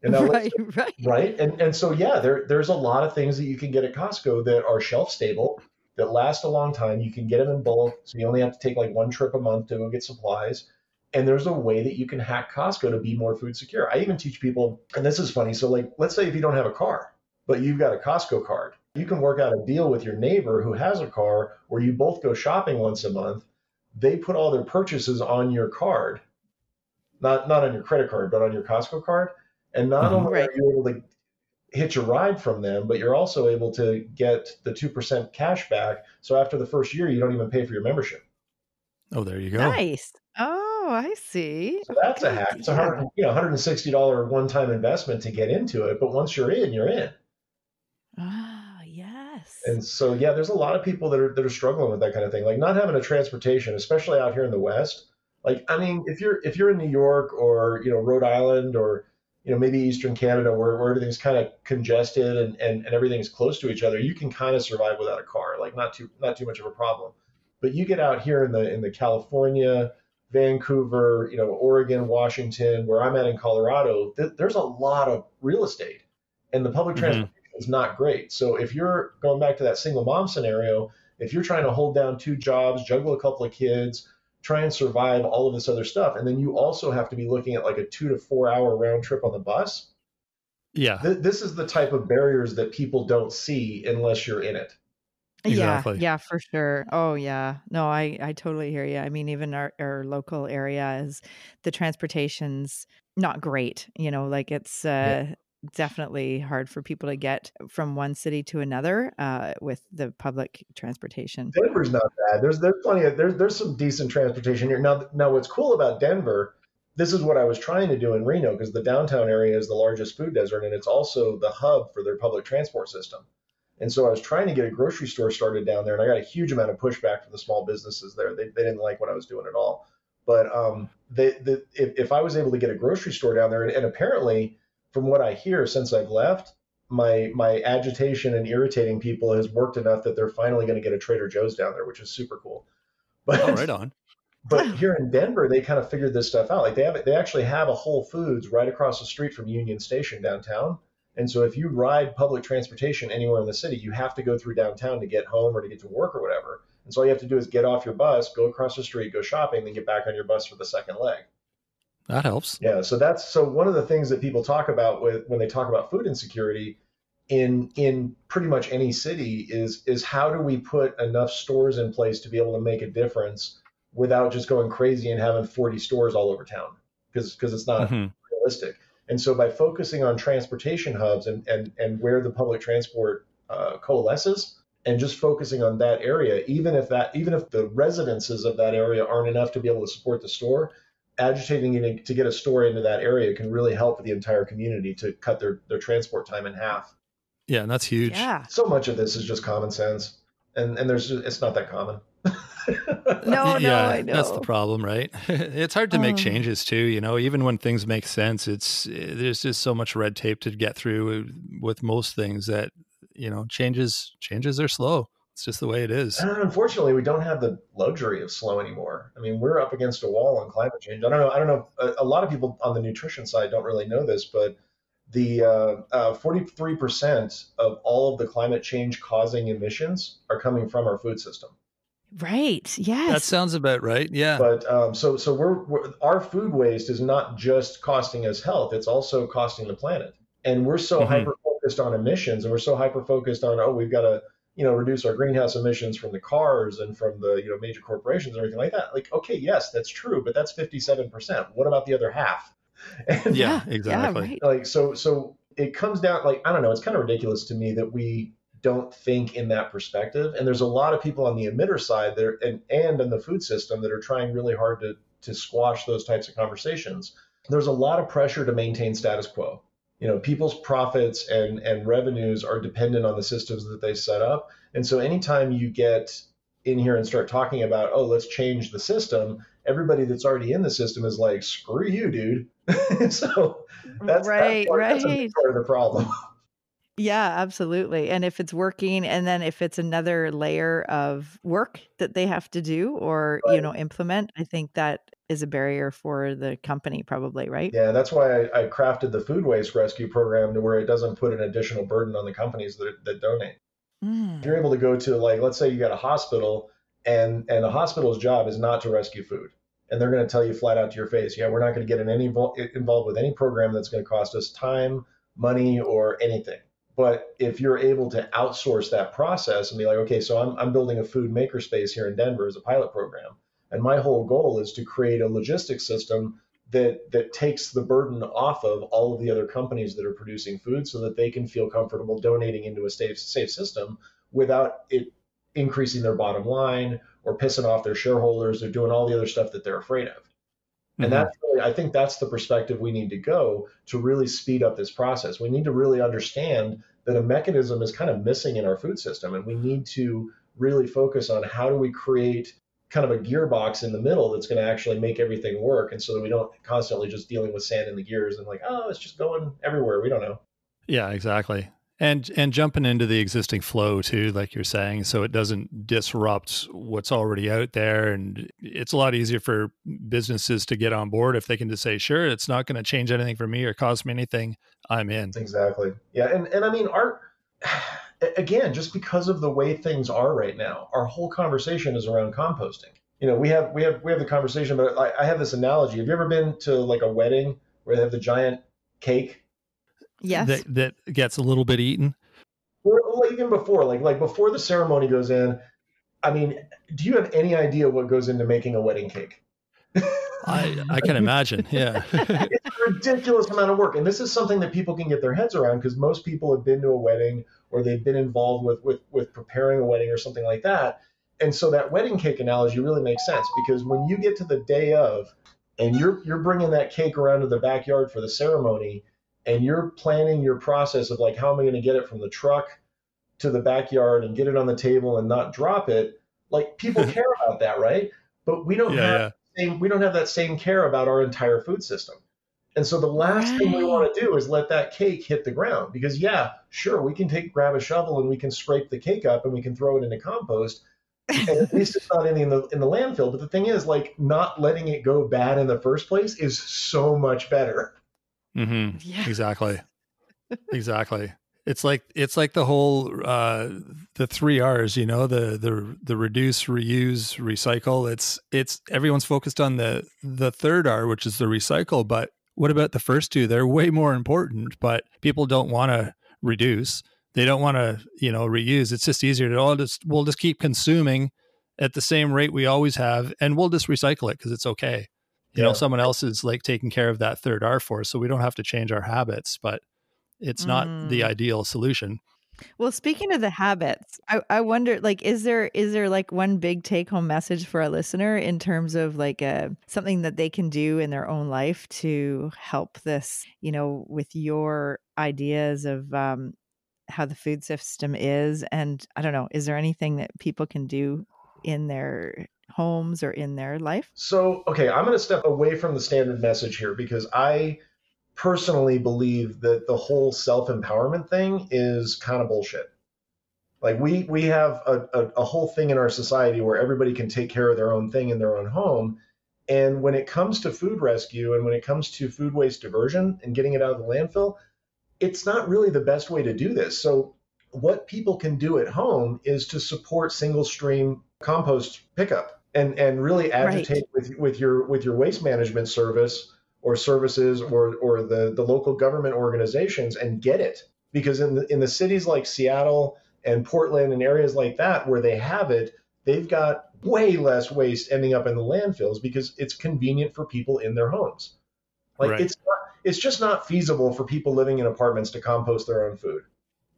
Right, right. Right. And and so yeah, there there's a lot of things that you can get at Costco that are shelf stable, that last a long time. You can get them in bulk, so you only have to take like one trip a month to go get supplies and there's a way that you can hack Costco to be more food secure. I even teach people, and this is funny. So, like, let's say if you don't have a car, but you've got a Costco card, you can work out a deal with your neighbor who has a car where you both go shopping once a month. They put all their purchases on your card, not not on your credit card, but on your Costco card. And not mm-hmm, only right. are you able to hitch a ride from them, but you're also able to get the 2% cash back. So after the first year, you don't even pay for your membership. Oh, there you go. Nice. Oh, Oh, I see. So that's a hack. It's a hundred, you know, $160 one-time investment to get into it, but once you're in, you're in. Ah, yes. And so, yeah, there's a lot of people that are that are struggling with that kind of thing, like not having a transportation, especially out here in the West. Like, I mean, if you're if you're in New York or you know Rhode Island or you know maybe Eastern Canada where, where everything's kind of congested and, and and everything's close to each other, you can kind of survive without a car, like not too not too much of a problem. But you get out here in the in the California, Vancouver, you know, Oregon, Washington, where I'm at in Colorado, th- there's a lot of real estate, and the public Mhm. transportation is not great. So if you're going back to that single mom scenario, if you're trying to hold down two jobs, juggle a couple of kids, try and survive all of this other stuff, and then you also have to be looking at like a two to four hour round trip on the bus. Yeah. Th- this is the type of barriers that people don't see unless you're in it. Exactly. Yeah, yeah, for sure. Oh, yeah. No, I I totally hear you. I mean, even our our local area is the transportation's not great. You know, like it's uh Yeah. definitely hard for people to get from one city to another uh with the public transportation. Denver's not bad. There's there's plenty of there's there's some decent transportation here. Now now what's cool about Denver, this is what I was trying to do in Reno because the downtown area is the largest food desert and it's also the hub for their public transport system. And so I was trying to get a grocery store started down there and I got a huge amount of pushback from the small businesses there. They, they didn't like what I was doing at all. But um, they, the, if, if I was able to get a grocery store down there, and, and apparently, from what I hear since I've left, my my agitation and irritating people has worked enough that they're finally going to get a Trader Joe's down there, which is super cool. But Oh, right on. but here in Denver, they kind of figured this stuff out. Like they have they actually have a Whole Foods right across the street from Union Station downtown. And so if you ride public transportation anywhere in the city, you have to go through downtown to get home or to get to work or whatever. And so all you have to do is get off your bus, go across the street, go shopping, then get back on your bus for the second leg. That helps. Yeah, so that's so one of the things that people talk about with when they talk about food insecurity in in pretty much any city is is how do we put enough stores in place to be able to make a difference without just going crazy and having 40 stores all over town because because it's not Mhm. realistic. And so by focusing on transportation hubs and and and where the public transport uh, coalesces and just focusing on that area, even if that even if the residences of that area aren't enough to be able to support the store, agitating it to get a store into that area can really help the entire community to cut their their transport time in half. Yeah, and that's huge. Yeah. So much of this is just common sense, and and there's just, it's not that common. (laughs) (laughs) No, no, yeah, I know. that's the problem, right? (laughs) it's hard to make Oh. changes too. You know, even when things make sense, it's eh, there's just so much red tape to get through with most things that you know changes changes are slow. It's just the way it is. And unfortunately, we don't have the luxury of slow anymore. I mean, we're up against a wall on climate change. I don't know. I don't know. A, a lot of people on the nutrition side don't really know this, but the uh, uh, 43% of all of the climate change causing emissions are coming from our food system. Right. Yes. That sounds about right. Yeah. But um, so so we're, we're our food waste is not just costing us health; it's also costing the planet. And we're so Mhm. hyper focused on emissions, and we're so hyper focused on oh, we've got to you know reduce our greenhouse emissions from the cars and from the you know major corporations and everything like that. Like okay, yes, that's true, but that's fifty seven percent. What about the other half? (laughs) And yeah, Yeah, exactly. right. like so so it comes down like I don't know. It's kind of ridiculous to me that we don't think in that perspective. And there's a lot of people on the emitter side that are, and and in the food system that are trying really hard to to squash those types of conversations. There's a lot of pressure to maintain status quo. You know, people's profits and and revenues are dependent on the systems that they set up. And so anytime you get in here and start talking about, oh, let's change the system, everybody that's already in the system is like, screw you, dude. (laughs) so that's right. that's part, right. That's part of the problem. (laughs) Yeah, absolutely. And if it's working, and then if it's another layer of work that they have to do or, you know, implement, I think that is a barrier for the company, probably, right? Yeah, that's why I, I crafted the food waste rescue program to where it doesn't put an additional burden on the companies that, that donate. Mm. If you're able to go to like, let's say you got a hospital, and and a hospital's job is not to rescue food, and they're going to tell you flat out to your face, yeah, we're not going to get in any involved with any program that's going to cost us time, money, or anything. But if you're able to outsource that process and be like, okay, so I'm, I'm building a food makerspace here in Denver as a pilot program. And my whole goal is to create a logistics system that, that takes the burden off of all of the other companies that are producing food so that they can feel comfortable donating into a safe, safe system without it increasing their bottom line or pissing off their shareholders or doing all the other stuff that they're afraid of. And mm-hmm. that's really, I think that's the perspective we need to go to really speed up this process. We need to really understand that a mechanism is kind of missing in our food system, and we need to really focus on how do we create kind of a gearbox in the middle that's going to actually make everything work, and so that we don't constantly just dealing with sand in the gears and like, oh, it's just going everywhere. We don't know. Yeah, exactly and and jumping into the existing flow too like you're saying so it doesn't disrupt what's already out there. And it's a lot easier for businesses to get on board if they can just say sure it's not going to change anything for me or cost me anything i'm in. Exactly. Yeah and and i mean our (sighs) again just because of the way things are right now our whole conversation is around composting. You know we have we have we have the conversation but I, I have this analogy. Have you ever been to like a wedding where they have the giant cake Yes. That, that gets a little bit eaten. Or even before, like like before the ceremony goes in, I mean, do you have any idea what goes into making a wedding cake? I, I can imagine. Yeah. (laughs) it's a ridiculous amount of work. And this is something that people can get their heads around because most people have been to a wedding or they've been involved with, with, with preparing a wedding or something like that. And so that wedding cake analogy really makes sense because when you get to the day of and you're, you're bringing that cake around to the backyard for the ceremony, and you're planning your process of like how am I going to get it from the truck to the backyard and get it on the table and not drop it, like people (laughs) care about that, right? But we don't yeah, have yeah. Same, we don't have that same care about our entire food system. And so the last right. thing we want to do is let that cake hit the ground because yeah, sure, we can take grab a shovel and we can scrape the cake up and we can throw it into compost. and at least it's not in the in the landfill. But the thing is, like, not letting it go bad in the first place is so much better. Mm-hmm. (laughs) Yeah. Exactly. exactly. It's like it's like the whole uh, the three R's, you know, the the the reduce, reuse, recycle. It's it's everyone's focused on the the third R, which is the recycle. But what about the first two? They're way more important. But people don't want to reduce. They don't want to, you know, reuse. It's just easier to all just we'll just keep consuming at the same rate we always have, and we'll just recycle it because it's okay you yeah. know someone else is like taking care of that third r for us so we don't have to change our habits but it's not mm. the ideal solution well speaking of the habits I, I wonder like is there is there like one big take home message for a listener in terms of like a uh, something that they can do in their own life to help this you know with your ideas of um how the food system is and i don't know is there anything that people can do in their homes or in their life? So, okay, I'm going to step away from the standard message here because I personally believe that the whole self empowerment thing is kind of bullshit. Like we we have a, a, a, whole thing in our society where everybody can take care of their own thing in their own home. And when it comes to food rescue and when it comes to food waste diversion and getting it out of the landfill, it's not really the best way to do this. So what people can do at home is to support single stream compost pickup and and really agitate right. with with your with your waste management service or services or or the the local government organizations and get it because in the in the cities like Seattle and Portland and areas like that where they have it they've got way less waste ending up in the landfills because it's convenient for people in their homes like right. it's not, it's just not feasible for people living in apartments to compost their own food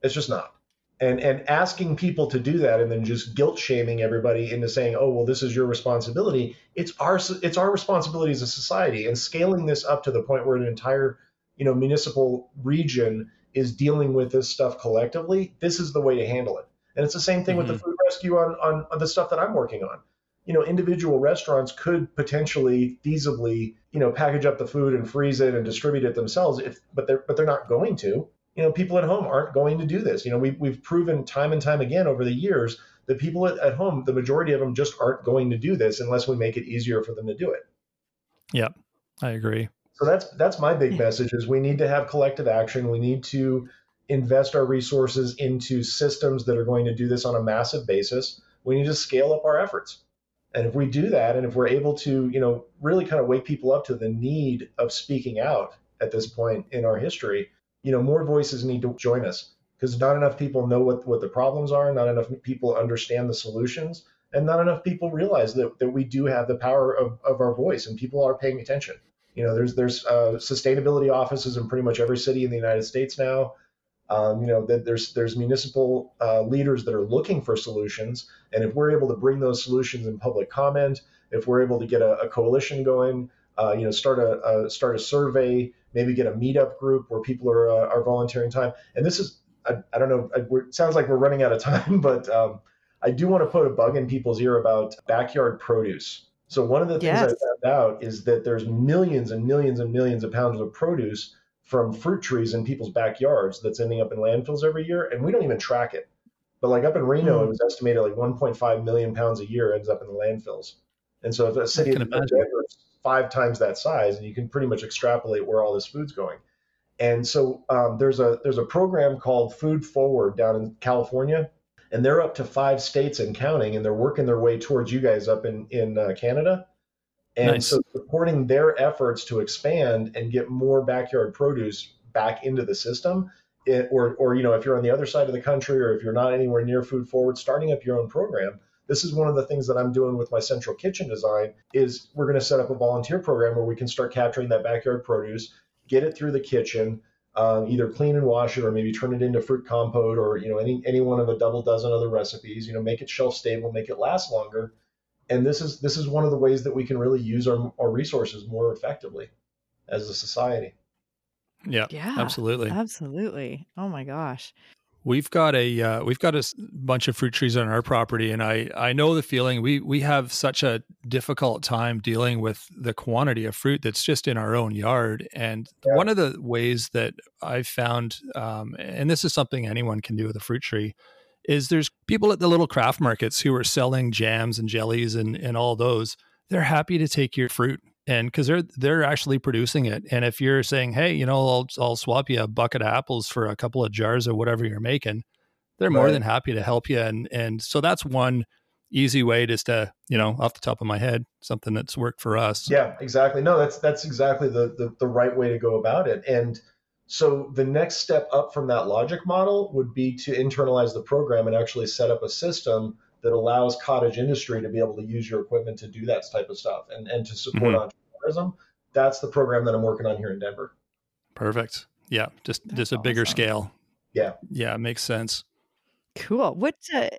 it's just not and and asking people to do that and then just guilt shaming everybody into saying oh well this is your responsibility it's our it's our responsibility as a society and scaling this up to the point where an entire you know municipal region is dealing with this stuff collectively this is the way to handle it and it's the same thing mm-hmm. with the mm-hmm. food rescue on, on on the stuff that i'm working on you know individual restaurants could potentially feasibly you know package up the food and freeze it and distribute it themselves if but they're but they're not going to you know, people at home aren't going to do this. You know, we've, we've proven time and time again over the years that people at, at home, the majority of them just aren't going to do this unless we make it easier for them to do it. Yep, I agree. So that's that's my big message is we need to have collective action. We need to invest our resources into systems that are going to do this on a massive basis. We need to scale up our efforts. And if we do that and if we're able to, you know, really kind of wake people up to the need of speaking out at this point in our history, you know, more voices need to join us because not enough people know what, what the problems are, not enough people understand the solutions, and not enough people realize that, that we do have the power of, of our voice and people are paying attention. You know, there's there's uh, sustainability offices in pretty much every city in the United States now. Um, you know, that there's there's municipal uh, leaders that are looking for solutions, and if we're able to bring those solutions in public comment, if we're able to get a, a coalition going, Uh, you know, start a, a, start a survey, maybe get a meetup group where people are uh, are volunteering time. And this is I, I don't know. It sounds like we're running out of time, (laughs) but um, I do want to put a bug in people's ear about backyard produce. So one of the things yes. I found out is that there's millions and millions and millions of pounds of produce from fruit trees in people's backyards that's ending up in landfills every year, and we don't even track it. But like up in Reno, mm. it was estimated like 1.5 million pounds a year ends up in the landfills. And so if a city is five times that size, and you can pretty much extrapolate where all this food's going. And so um, there's a there's a program called Food Forward down in California, and they're up to five states and counting, and they're working their way towards you guys up in in uh, Canada. And nice. so supporting their efforts to expand and get more backyard produce back into the system, it, or or you know if you're on the other side of the country or if you're not anywhere near Food Forward, starting up your own program. This is one of the things that I'm doing with my central kitchen design is we're going to set up a volunteer program where we can start capturing that backyard produce get it through the kitchen, um, either clean and wash it, or maybe turn it into fruit compote, or you know any any one of a double dozen other recipes. You know, make it shelf stable, make it last longer. And this is this is one of the ways that we can really use our, our resources more effectively as a society. Yeah, yeah, absolutely, absolutely. Oh my gosh, We've got a uh, we've got a bunch of fruit trees on our property, and I I know the feeling. We we have such a difficult time dealing with the quantity of fruit that's just in our own yard. And yeah. one of the ways that I've found, um, and this is something anyone can do with a fruit tree, is there's people at the little craft markets who are selling jams and jellies and and all those. They're happy to take your fruit and because they're they're actually producing it and if you're saying hey you know I'll, I'll swap you a bucket of apples for a couple of jars of whatever you're making they're right. more than happy to help you and and so that's one easy way just to you know off the top of my head something that's worked for us yeah exactly no that's that's exactly the the, the right way to go about it and so the next step up from that logic model would be to internalize the program and actually set up a system that allows cottage industry to be able to use your equipment to do that type of stuff and, and to support mm-hmm. entrepreneurism. That's the program that I'm working on here in Denver. Perfect. Yeah, just That's just a bigger scale. Yeah. Yeah, It makes sense. Cool. What's uh,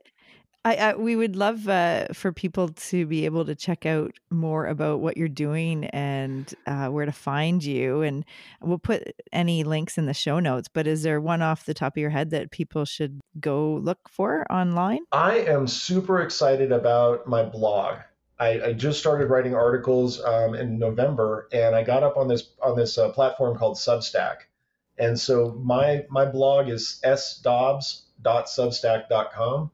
I, I, we would love uh, for people to be able to check out more about what you're doing and uh, where to find you, and we'll put any links in the show notes. But is there one off the top of your head that people should go look for online? I am super excited about my blog. I, I just started writing articles um, in November, and I got up on this on this uh, platform called Substack. And so my my blog is sdobbs.substack.com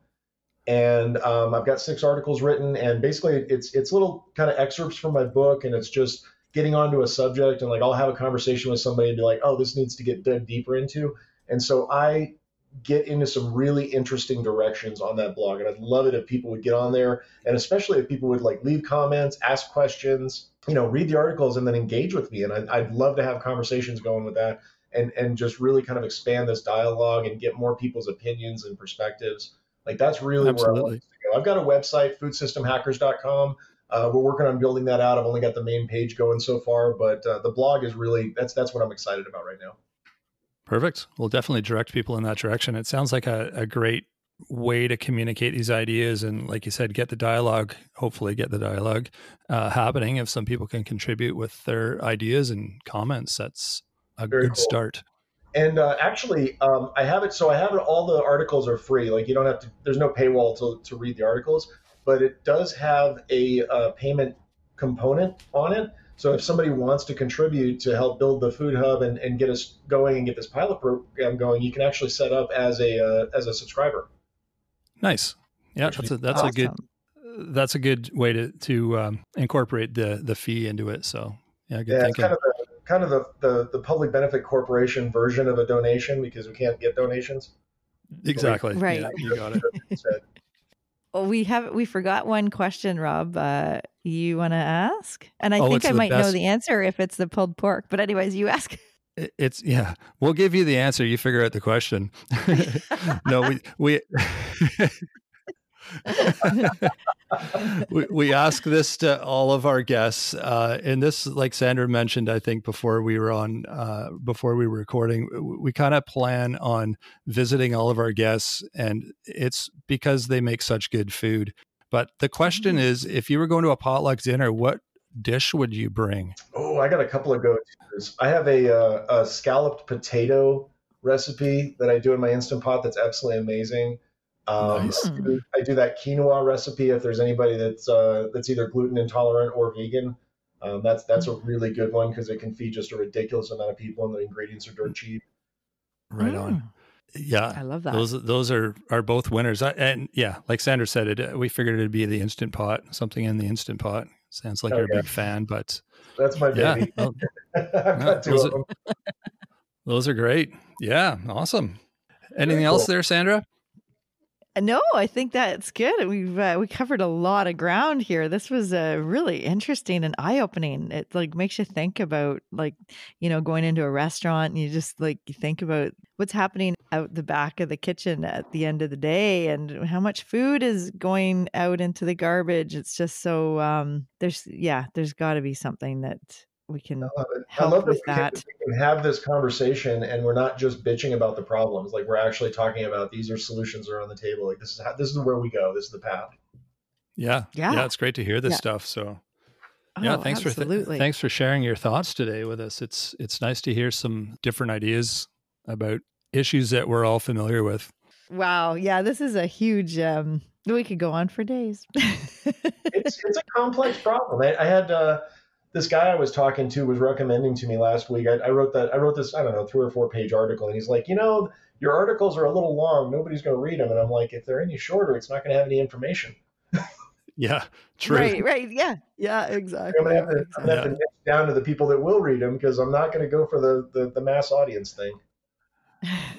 and um, I've got six articles written, and basically it's it's little kind of excerpts from my book, and it's just getting onto a subject, and like I'll have a conversation with somebody and be like, oh, this needs to get dug deeper into, and so I get into some really interesting directions on that blog, and I'd love it if people would get on there, and especially if people would like leave comments, ask questions, you know, read the articles, and then engage with me, and I'd, I'd love to have conversations going with that. And, and just really kind of expand this dialogue and get more people's opinions and perspectives. Like that's really Absolutely. where I want to go. I've got a website, foodsystemhackers.com. Uh, we're working on building that out. I've only got the main page going so far, but uh, the blog is really that's that's what I'm excited about right now. Perfect. We'll definitely direct people in that direction. It sounds like a, a great way to communicate these ideas and like you said get the dialogue hopefully get the dialogue uh, happening if some people can contribute with their ideas and comments that's a Very good cool. start and uh, actually, um, I have it. So I have it. All the articles are free. Like you don't have to. There's no paywall to to read the articles, but it does have a, a payment component on it. So if somebody wants to contribute to help build the food hub and, and get us going and get this pilot program going, you can actually set up as a uh, as a subscriber. Nice. Yeah, that's a that's awesome. a good that's a good way to to um, incorporate the the fee into it. So yeah, good yeah, thinking. Kind of kind of the, the, the public benefit corporation version of a donation because we can't get donations. Exactly. So we, right. Yeah, you got it. (laughs) well, we have we forgot one question, Rob. Uh, you want to ask? And I oh, think I might best. know the answer if it's the pulled pork. But anyways, you ask. (laughs) It's yeah. We'll give you the answer. You figure out the question. (laughs) no, we we (laughs) we, we ask this to all of our guests, uh, and this, like Sandra mentioned, I think before we were on, uh, before we were recording, we, we kind of plan on visiting all of our guests, and it's because they make such good food. But the question mm-hmm. is, if you were going to a potluck dinner, what dish would you bring? Oh, I got a couple of go-tos. I have a, uh, a scalloped potato recipe that I do in my instant pot that's absolutely amazing. Um, Nice. I, do, I do that quinoa recipe if there's anybody that's uh, that's either gluten intolerant or vegan. Um, that's that's a really good one because it can feed just a ridiculous amount of people and the ingredients are dirt cheap. Right on. Mm, Yeah. I love that. Those those are are both winners. I, and yeah, like Sandra said, it we figured it'd be the instant pot, something in the instant pot. Sounds like Oh, you're a big fan, but That's my yeah, baby. (laughs) I've Yeah, got two those of them. (laughs) those are great. Yeah, awesome. Anything Very else cool. there, Sandra? No, I think that's good. We've uh, we covered a lot of ground here. This was uh, really interesting and eye opening. It like makes you think about like you know going into a restaurant and you just like think about what's happening out the back of the kitchen at the end of the day and how much food is going out into the garbage. It's just so um there's yeah there's got to be something that we can I love it. I help love that with we, can, that. we can have this conversation and we're not just bitching about the problems. Like we're actually talking about these are solutions that are on the table. Like this is how, this is where we go. This is the path. Yeah, Yeah. yeah. It's great to hear this Yeah. stuff. So yeah, Oh, thanks for th- thanks for sharing your thoughts today with us. It's it's nice to hear some different ideas about issues that we're all familiar with. Wow. Yeah, this is a huge um we could go on for days. (laughs) It's it's a complex problem. I, I had uh, this guy I was talking to was recommending to me last week. I, I wrote that I wrote this I don't know three or four page article, and he's like, you know, your articles are a little long. Nobody's going to read them. And I'm like, if they're any shorter, it's not going to have any information. (laughs) Yeah, true. Right, right. Yeah. Yeah, exactly. I'm going to have to, I'm gonna have Yeah. niche down to the people that will read them because I'm not going to go for the, the the mass audience thing.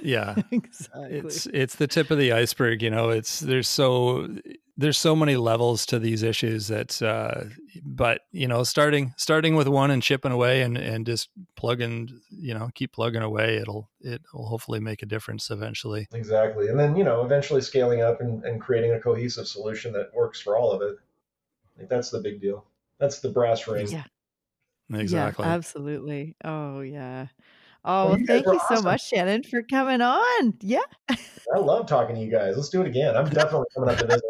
Yeah. (laughs) exactly. it's it's the tip of the iceberg you know it's there's so there's so many levels to these issues that uh but you know starting starting with one and chipping away and and just plugging you know keep plugging away it'll it will hopefully make a difference eventually Exactly. And then, you know, eventually scaling up and, and creating a cohesive solution that works for all of it. Like that's the big deal. That's the brass ring. Yeah. exactly Yeah, absolutely. Oh yeah. Oh, Well, well, you guys thank were you so much, Shannon, for coming on. Yeah. (laughs) I love talking to you guys. Let's do it again. I'm definitely coming up to visit.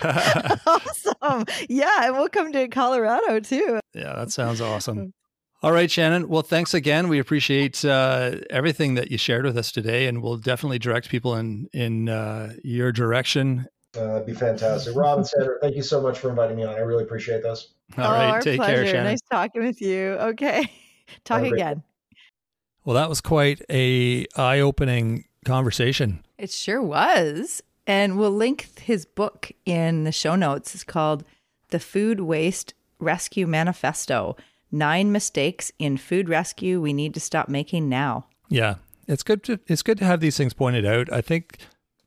(laughs) awesome. Yeah, and we'll come to Colorado too. yeah that sounds awesome all right shannon well thanks again we appreciate uh everything that you shared with us today and we'll definitely direct people in in uh your direction Uh, that'd be fantastic. Rob and Sandra, thank you so much for inviting me on. I really appreciate this. all oh, right our take pleasure. care shannon Nice talking with you. Okay. (laughs) Talk Have great again. Well, that was quite a eye-opening conversation. It sure was. And we'll link his book in the show notes. It's called The Food Waste Rescue Manifesto Nine Mistakes in Food Rescue We Need to Stop Making Now. Yeah, it's good to it's good to have these things pointed out. I think,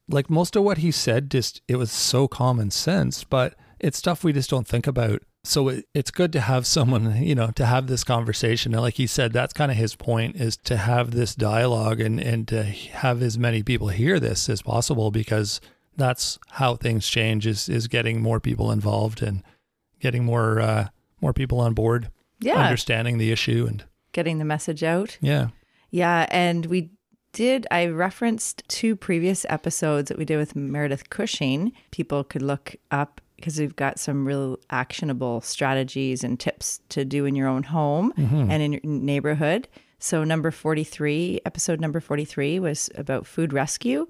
like most of what he said, just it was so common sense, but it's stuff we just don't think about. So it, it's good to have someone, (laughs) you know, to have this conversation. And like he said, that's kind of his point is to have this dialogue and and to have as many people hear this as possible because that's how things change is is getting more people involved and getting more uh, more people on board, Yeah. understanding the issue, and Getting the message out. yeah, Yeah, and we did. I referenced two previous episodes that we did with Meredith Cushing. People could look up because we've got some real actionable strategies and tips to do in your own home and in your neighborhood. So, number 43, episode number 43 was about food rescue,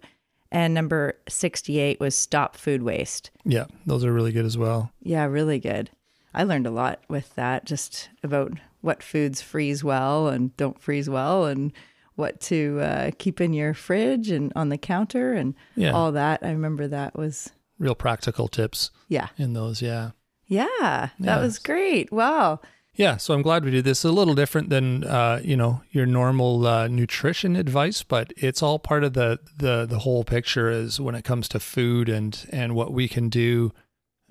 and number 68 was stop food waste. yeah, those are really good as well. Yeah, really good. I learned a lot with that, just about what foods freeze well and don't freeze well, and what to uh, keep in your fridge and on the counter, and Yeah. all that. I remember that was, real practical tips yeah, in those. Yeah. yeah, that Yeah. was great. Wow. Yeah. So I'm glad we did this. A little different than, uh, you know, your normal uh, nutrition advice, but it's all part of the, the, the whole picture is when it comes to food and, and what we can do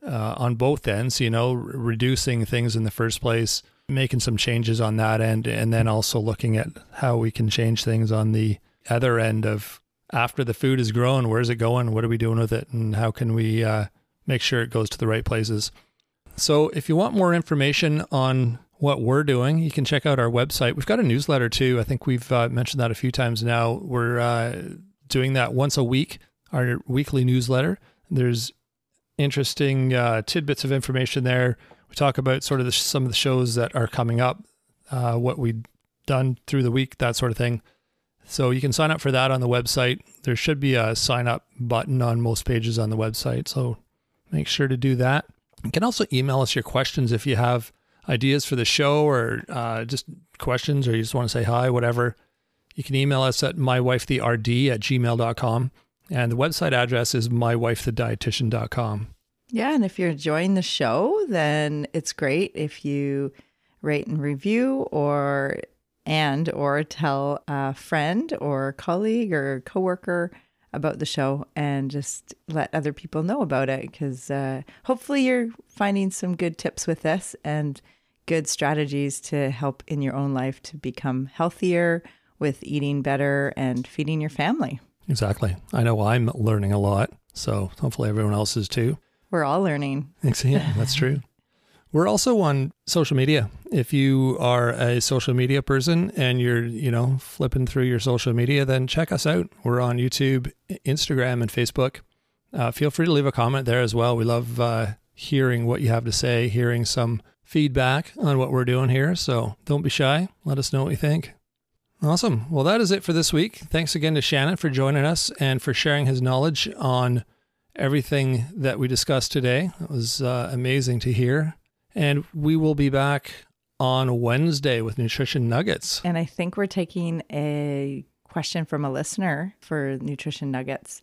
uh, on both ends, you know, r- reducing things in the first place, making some changes on that end, and then also looking at how we can change things on the other end of after the food is grown, where's it going? What are we doing with it? And how can we uh, make sure it goes to the right places? So, if you want more information on what we're doing, you can check out our website. We've got a newsletter too. I think we've uh, mentioned that a few times now. We're uh, doing that once a week, our weekly newsletter. There's interesting uh, tidbits of information there. We talk about sort of the, some of the shows that are coming up, uh, what we've done through the week, that sort of thing. So you can sign up for that on the website. There should be a sign up button on most pages on the website. So make sure to do that. You can also email us your questions if you have ideas for the show or uh, just questions or you just want to say hi, whatever. You can email us at mywifetherd at gmail.com. And the website address is mywifethedietitian.com. Yeah, and if you're enjoying the show, then it's great if you rate and review or and or tell a friend or colleague or coworker about the show and just let other people know about it because uh, hopefully you're finding some good tips with this and good strategies to help in your own life to become healthier with eating better and feeding your family. Exactly. I know I'm learning a lot. So hopefully everyone else is too. We're all learning. Yeah, that's true. We're also on social media. If you are a social media person and you're, you know, flipping through your social media, then check us out. We're on YouTube, Instagram, and Facebook. Uh, feel free to leave a comment there as well. We love uh, hearing what you have to say, hearing some feedback on what we're doing here. So don't be shy. Let us know what you think. Awesome. Well, that is it for this week. Thanks again to Shannon for joining us and for sharing his knowledge on everything that we discussed today. It was uh, amazing to hear. And we will be back on Wednesday with Nutrition Nuggets. And I think we're taking a question from a listener for Nutrition Nuggets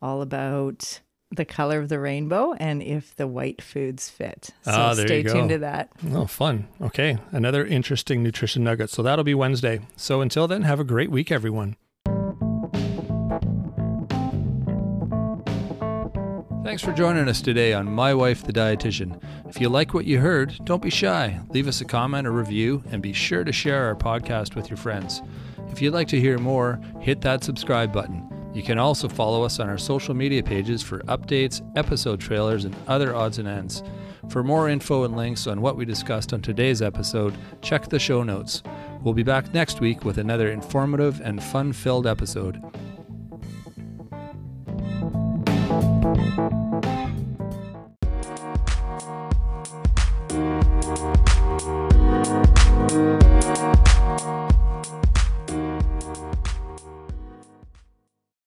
all about the color of the rainbow and if the white foods fit. So Ah, there stay you go. tuned to that. Oh, fun. Okay. Another interesting Nutrition Nugget. So that'll be Wednesday. So until then, have a great week, everyone. Thanks for joining us today on My Wife the Dietitian. If you like what you heard, don't be shy. Leave us a comment or review and be sure to share our podcast with your friends. If you'd like to hear more, hit that subscribe button. You can also follow us on our social media pages for updates, episode trailers, and other odds and ends. For more info and links on what we discussed on today's episode, check the show notes. We'll be back next week with another informative and fun filled episode.